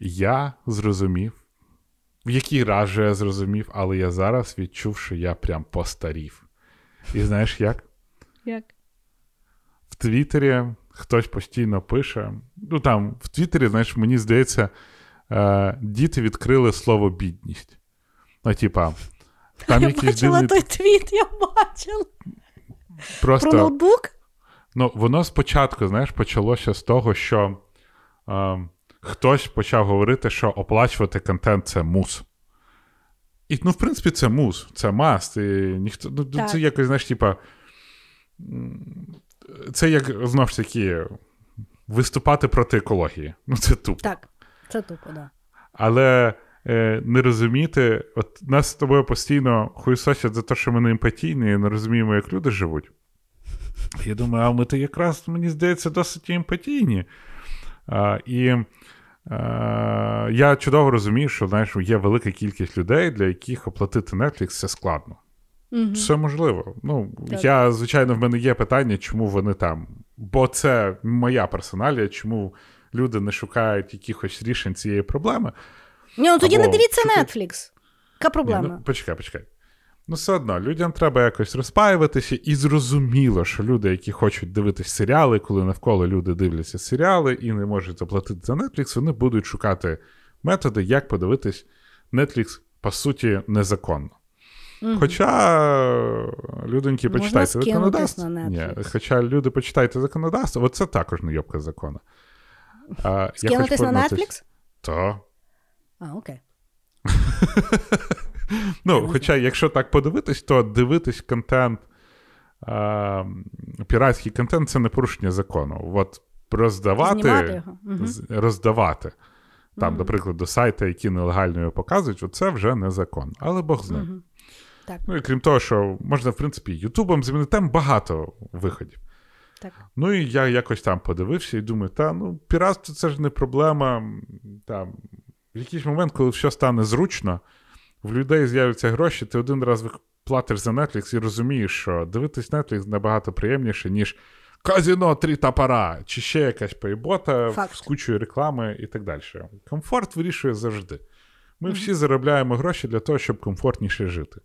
я зрозумів. В який раз же я зрозумів, але я зараз відчув, що я прям постарів. І знаєш як? Як? В Твіттері хтось постійно пише. Ну там, в Твіттері, знаєш, мені здається, е, діти відкрили слово бідність. Ну, типа, там я якісь бачила дивні... той твіт, я бачила. Просто... Про ноутбук? Ну, воно спочатку, знаєш, почалося з того, що е, хтось почав говорити, що оплачувати контент це мус. І, ну, в принципі, це мус, це маст. І ніхто, ну, Так. Це якось, знаєш, типа. Це як знову ж таки виступати проти екології. Ну, це тупо. Так, це тупо, да. Але е, не розуміти, от нас з тобою постійно хуйсосять за те, що ми не емпатійні і не розуміємо, як люди живуть. Я думаю, а ми то якраз, мені здається, досить емпатійні. А, і е, я чудово розумію, що знаєш, є велика кількість людей, для яких оплатити Netflix це складно. Угу. Все можливо. Ну, Так. я, звичайно, в мене є питання, чому вони там. Бо це моя персоналія, чому люди не шукають якихось рішень цієї проблеми. Ні, ну тоді Або не дивіться Netflix. Яка проблема? Ні, ну, почекай, почекай. Ну, все одно, людям треба якось розпаюватися, і зрозуміло, що люди, які хочуть дивитись серіали, коли навколо люди дивляться серіали і не можуть заплатити за Netflix, вони будуть шукати методи, як подивитись Netflix, по суті, незаконно. Мгм. Хоча людоньки, почитайте законодавство. на Ні, хоча люди почитайте законодавство, от це також не йобка закону. Скинутись на Netflix? То. А, окей. Ну, хоча, якщо так подивитись, то дивитись контент, а, піратський контент це не порушення закону. От роздавати, його. Роздавати, там, наприклад, до сайта, які нелегально його показують, це вже незаконно. Але Бог з ним. Так. Ну і крім того, що можна, в принципі, Ютубом змінити, там багато виходів. Так. Ну і я якось там подивився і думаю, та ну, піратство це ж не проблема. Там, в якийсь момент, коли все стане зручно, в людей з'являться гроші, ти один раз платиш за Netflix і розумієш, що дивитись Netflix набагато приємніше, ніж казіно три топора, чи ще якась поєбота Факт. з кучою реклами і так далі. Комфорт вирішує завжди. Ми всі заробляємо гроші для того, щоб комфортніше жити.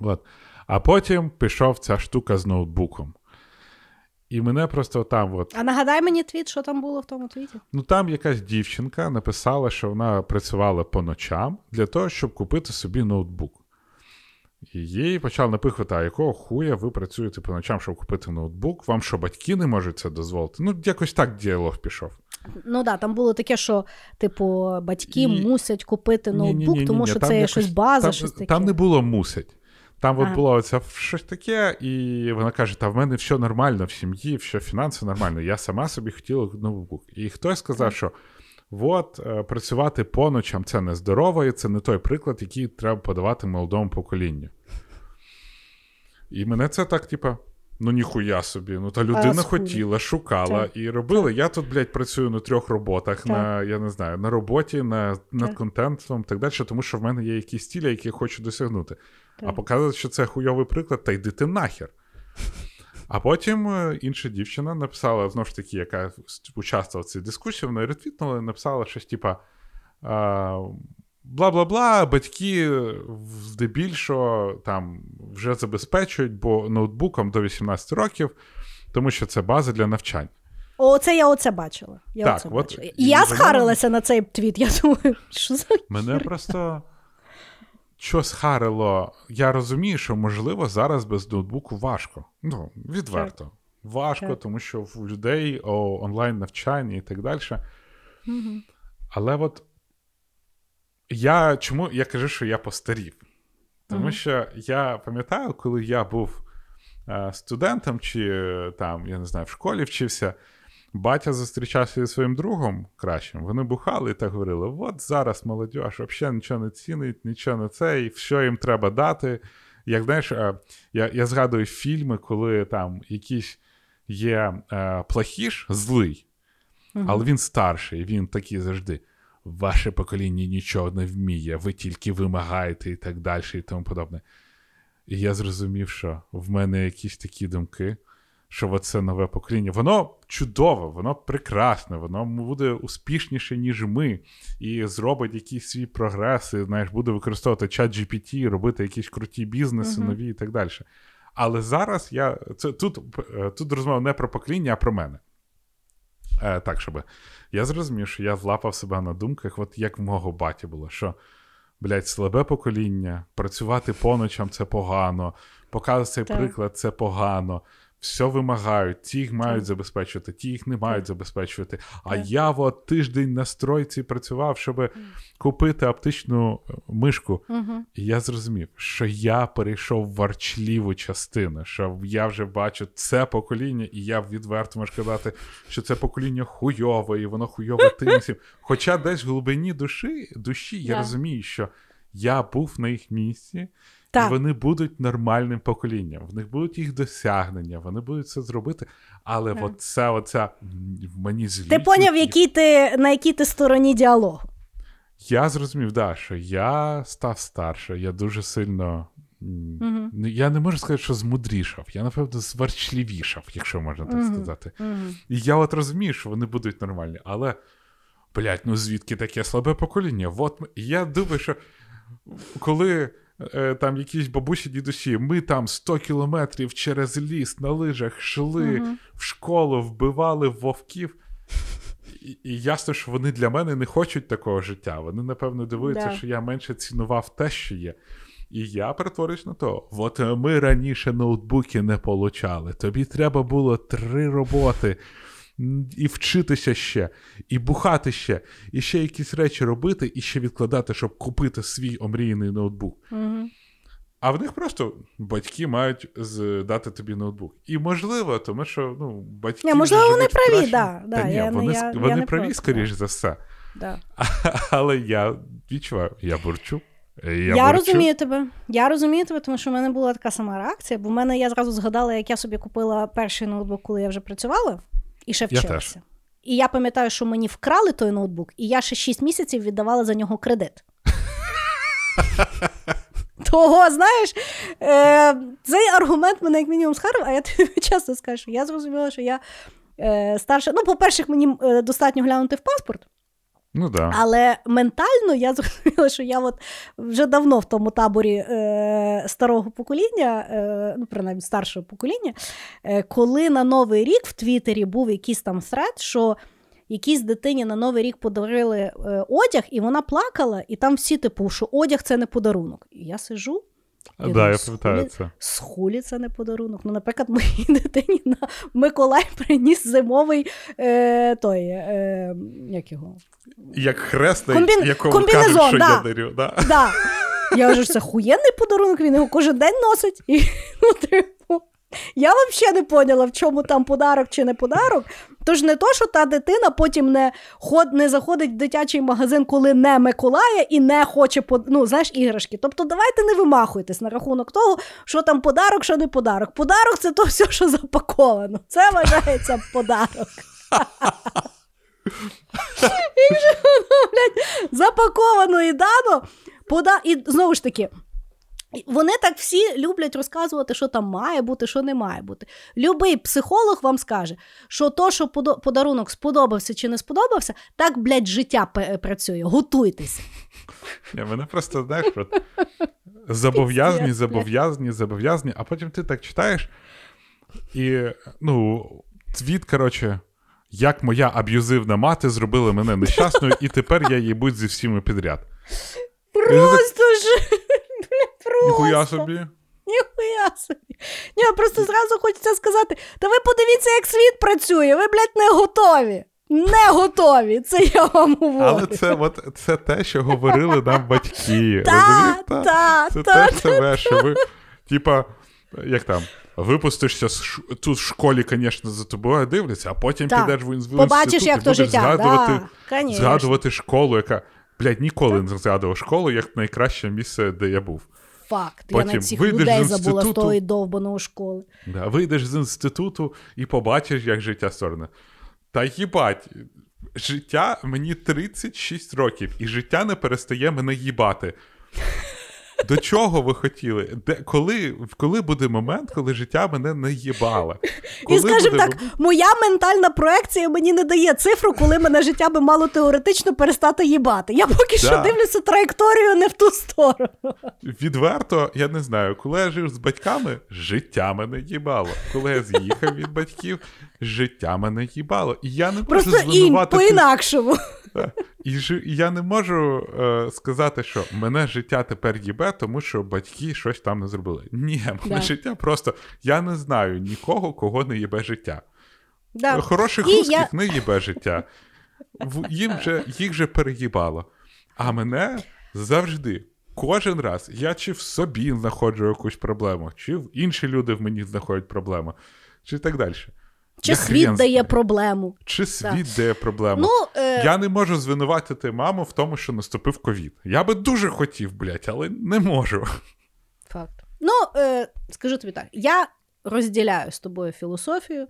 От. А потім пішов ця штука з ноутбуком. І мене просто там, от, А нагадай мені твіт, що там було в тому твіті? ну там якась дівчинка написала, що вона працювала по ночам для того, щоб купити собі ноутбук. І їй почав напихувати, а якого хуя ви працюєте по ночам, щоб купити ноутбук? Вам що, батьки не можуть це дозволити? Ну, якось так діалог пішов. Ну да, там було таке, що, типу, батьки І- мусять купити ноутбук, Ні-ні-ні-ні, тому що там це якось- щось база, там, щось таке. Там не було мусить. Там от Ага. було оце щось таке, і вона каже: та в мене все нормально в сім'ї, все фінанси нормально. Я сама собі хотіла ноутбук. І хтось сказав, що от е, працювати по ночам це нездорово, і це не той приклад, який треба подавати молодому поколінню. І мене це так, типа. Ну, ніхуя собі. Ну, та людина схуй. хотіла, шукала Так. і робила. Я тут, блядь, працюю на трьох роботах, Так. на, я не знаю, на роботі, на, над контентом і так далі, тому що в мене є якісь цілі, які я хочу досягнути. А Так. показувати, що це хуйовий приклад, та йди ти нахер. А потім е, інша дівчина написала, знову ж таки, яка участвувала в цій дискусії, вона ретвітнула і написала щось, типа. Бла-бла-бла, батьки здебільшого там вже забезпечують, бо ноутбуком до 18 років, тому що це база для навчання. Оце я оце бачила. Я Так, оце от, бачила. і я схарилася на цей твіт. Я думаю, що за Мене просто що схарило. Я розумію, що можливо зараз без ноутбуку важко. Ну, відверто. Важко, Так. тому що в людей о, онлайн навчання і так далі. Але от я чому я кажу, що я постарів? Тому що я пам'ятаю, коли я був е, студентом, чи е, там, я не знаю, в школі вчився, батя зустрічався зі своїм другом кращим, вони бухали і так говорили: от зараз молодь взагалі нічого не цінить, нічого не це, і що їм треба дати. Як знаєш, е, я я згадую фільми, коли там якийсь є е, плохіш злий, але він старший, він такий завжди. Ваше покоління нічого не вміє, ви тільки вимагаєте і так далі, і тому подобне. І я зрозумів, що в мене якісь такі думки, що це нове покоління. Воно чудове, воно прекрасне, воно буде успішніше, ніж ми, і зробить якісь свій прогрес, і знаєш, буде використовувати чат GPT, робити якісь круті бізнеси, uh-huh. нові і так далі. Але зараз я це тут е, тут розмова не про покоління, а про мене. Е, Так, щоб я зрозумів, що я влапав себе на думках, от як в мого баті було, що блядь, слабе покоління, працювати по ночам це погано, показувати цей так. приклад це погано все вимагають, ті їх мають забезпечувати, ті їх не мають забезпечувати. А я от тиждень на стройці працював, щоб купити оптичну е, мишку. І я зрозумів, що я перейшов в варчліву частину, що я вже бачу це покоління, і я відверто можу сказати, що це покоління хуйове, і воно хуйове тим. Хоча десь в глибині душі, душі я розумію, що я був на їх місці. Так. І вони будуть нормальним поколінням, в них будуть їх досягнення, вони будуть це зробити. Але от це оця в мені злість. Ти поняв, який ти, на якій ти стороні діалогу? Я зрозумів, да, що я став старше, я дуже сильно. uh Я не можу сказати, що змудрішав, я, напевно, зворчливішав, якщо можна так uh сказати. uh І я от розумію, що вони будуть нормальні, але, блядь, ну звідки таке слабе покоління? От, Я думаю, що коли Е, там якісь бабусі дідусі, ми там 100 кілометрів через ліс на лижах йшли uh в школу, вбивали вовків. І, і ясно, що вони для мене не хочуть такого життя. Вони, напевно, дивуються, yeah. що я менше цінував те, що є. І я перетворююсь на то. От ми раніше ноутбуки не получали. Тобі треба було три роботи і вчитися ще, і бухати ще, і ще якісь речі робити, і ще відкладати, щоб купити свій омріяний ноутбук. Угу. А в них просто батьки мають дати тобі ноутбук. І можливо, тому що ну, батьки. Не, можливо, вони праві, да, да, Та ні, я, вони я, вони я праві, скоріш за все. Да. Але я відчуваю, я бурчу. Я, я розумію тебе. Я розумію тебе, тому що в мене була така сама реакція, бо в мене я зразу згадала, як я собі купила перший ноутбук, коли я вже працювала і ще вчилася. І я пам'ятаю, що мені вкрали той ноутбук, і я ще 6 місяців віддавала за нього кредит. Того, знаєш, е, цей аргумент мене як мінімум схарив, а я тобі часто скажу, я зрозуміла, що я е, старша. Ну, по-перше, мені е, достатньо глянути в паспорт. Ну, да. Але ментально я зрозуміла, що я от вже давно в тому таборі е, старого покоління, е, ну, принаймні старшого покоління, е, коли на Новий рік в Твіттері був якийсь там thread, що якійсь дитині на Новий рік подарили е, одяг, і вона плакала, і там всі типу, що одяг це не подарунок. І я сижу. Я да, я пам'ятаю це. Схулі це не подарунок. Ну, наприклад, моїй дитині на Миколай приніс зимовий е, той, е, як його? Як хресний, Комбін... якому комбінезон, кажуть, що да. я дарю. Да. Да. Я кажу, це хуєнний подарунок, він його кожен день носить. І, ну, типу, Я взагалі не поняла, в чому там подарок чи не подарок. Тож не то, що та дитина потім не ход, не заходить в дитячий магазин, коли не Миколая і не хоче ну, знаєш, іграшки. Тобто давайте не вимахуйтесь на рахунок того, що там подарок, що не подарок. Подарок це то все, що запаковано. Це вважається подарок. І вже воно, блядь, запаковано і дано. Пода... І знову ж таки, вони так всі люблять розказувати, що там має бути, що не має бути. Любий психолог вам скаже, що то, що подарунок сподобався чи не сподобався, так, блядь, життя працює. Готуйтеся. Не, Мене просто знаєш, от, зобов'язані, зобов'язані, зобов'язані, а потім ти так читаєш, і ну, твіт, коротше, як моя аб'юзивна мати зробила мене нещасною, і тепер я їй будь зі всіми підряд. Просто ж. Просто. Ніхуя собі. Ніхуя собі. Ні, просто зразу хочеться сказати: та ви подивіться, як світ працює, ви, блядь, не готові. Не готові, це я вам говорю. Але це от, це те, що говорили нам батьки. Та, та, Це та, те саме, що ви, типа, як там, випустишся з ш... тут в школі, звісно, за тобою дивляться, а потім підеш в інститут Побачиш, як то будеш життя. згадувати, Да, згадувати школу, яка. Блядь, ніколи не згадував школу як найкраще місце, де я був. Факт. Потім я на цих вийдеш людей забула з тої довбаної школи. Да, вийдеш з інституту і побачиш, як життя сорне. Та їбать, життя мені 36 років, і життя не перестає мене їбати. До чого ви хотіли? Де, коли, коли буде момент, коли життя мене не їбало? І скажімо так, моя ментальна проекція мені не дає цифру, коли мене життя би мало теоретично перестати їбати. Я поки що дивлюся траєкторію не в ту сторону. Відверто, я не знаю, коли я жив з батьками, життя мене їбало. Коли я з'їхав від батьків, життя мене їбало. І я не можу Просто ін, звинуватити... по-інакшому. Так. І, ж, я не можу е, сказати, що мене життя тепер їбе, тому що батьки щось там не зробили. Ні, мене Да. життя просто. Я не знаю нікого, кого не їбе життя. Да. Хороших І русських я- не їбе життя. Їм же, їх же переїбало. А мене завжди, кожен раз, я чи в собі знаходжу якусь проблему, чи в інші люди в мені знаходять проблему, чи так далі. Чи Я світ хрен дає проблему? Чи світ дає проблему? Ну, е... Я не можу звинуватити маму в тому, що наступив ковід. Я би дуже хотів, блядь, але не можу. Факт. Ну, е, скажу тобі так, я розділяю з тобою філософію,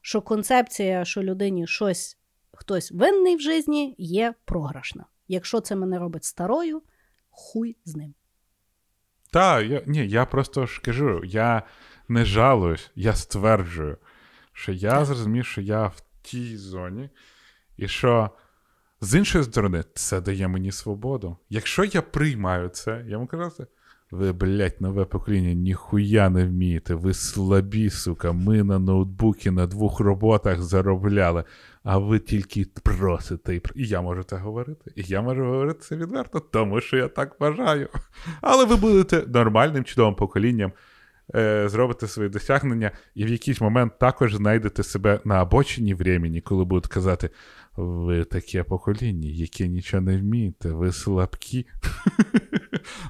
що концепція, що людині щось, хтось винний в житті, є програшна. Якщо це мене робить старою, хуй з ним. Та, я, ні, я просто ж кажу, я не жалуюсь, я стверджую, що я зрозумів, що я в тій зоні, і що з іншої сторони, це дає мені свободу. Якщо я приймаю це, я можу казати. Ви, блядь, нове покоління, ніхуя не вмієте. Ви слабі, сука. Ми на ноутбуці на двох роботах заробляли, а ви тільки просите. І, я можу це говорити. І я можу говорити це відверто, тому що я так вважаю. Але ви будете нормальним, чудовим поколінням, е, зробите свої досягнення, і в якийсь момент також знайдете себе на обочині времени, коли будуть казати: ви таке покоління, яке нічого не вмієте, ви слабкі.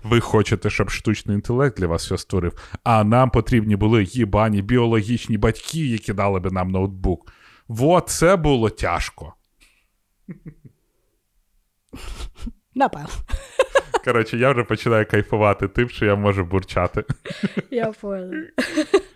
Ви хочете, щоб штучний інтелект для вас все створив, а нам потрібні були їбані біологічні батьки, які дали би нам ноутбук. Вот це було тяжко. Напевно. Коротше, я вже починаю кайфувати тим, що я можу бурчати. Я поняла.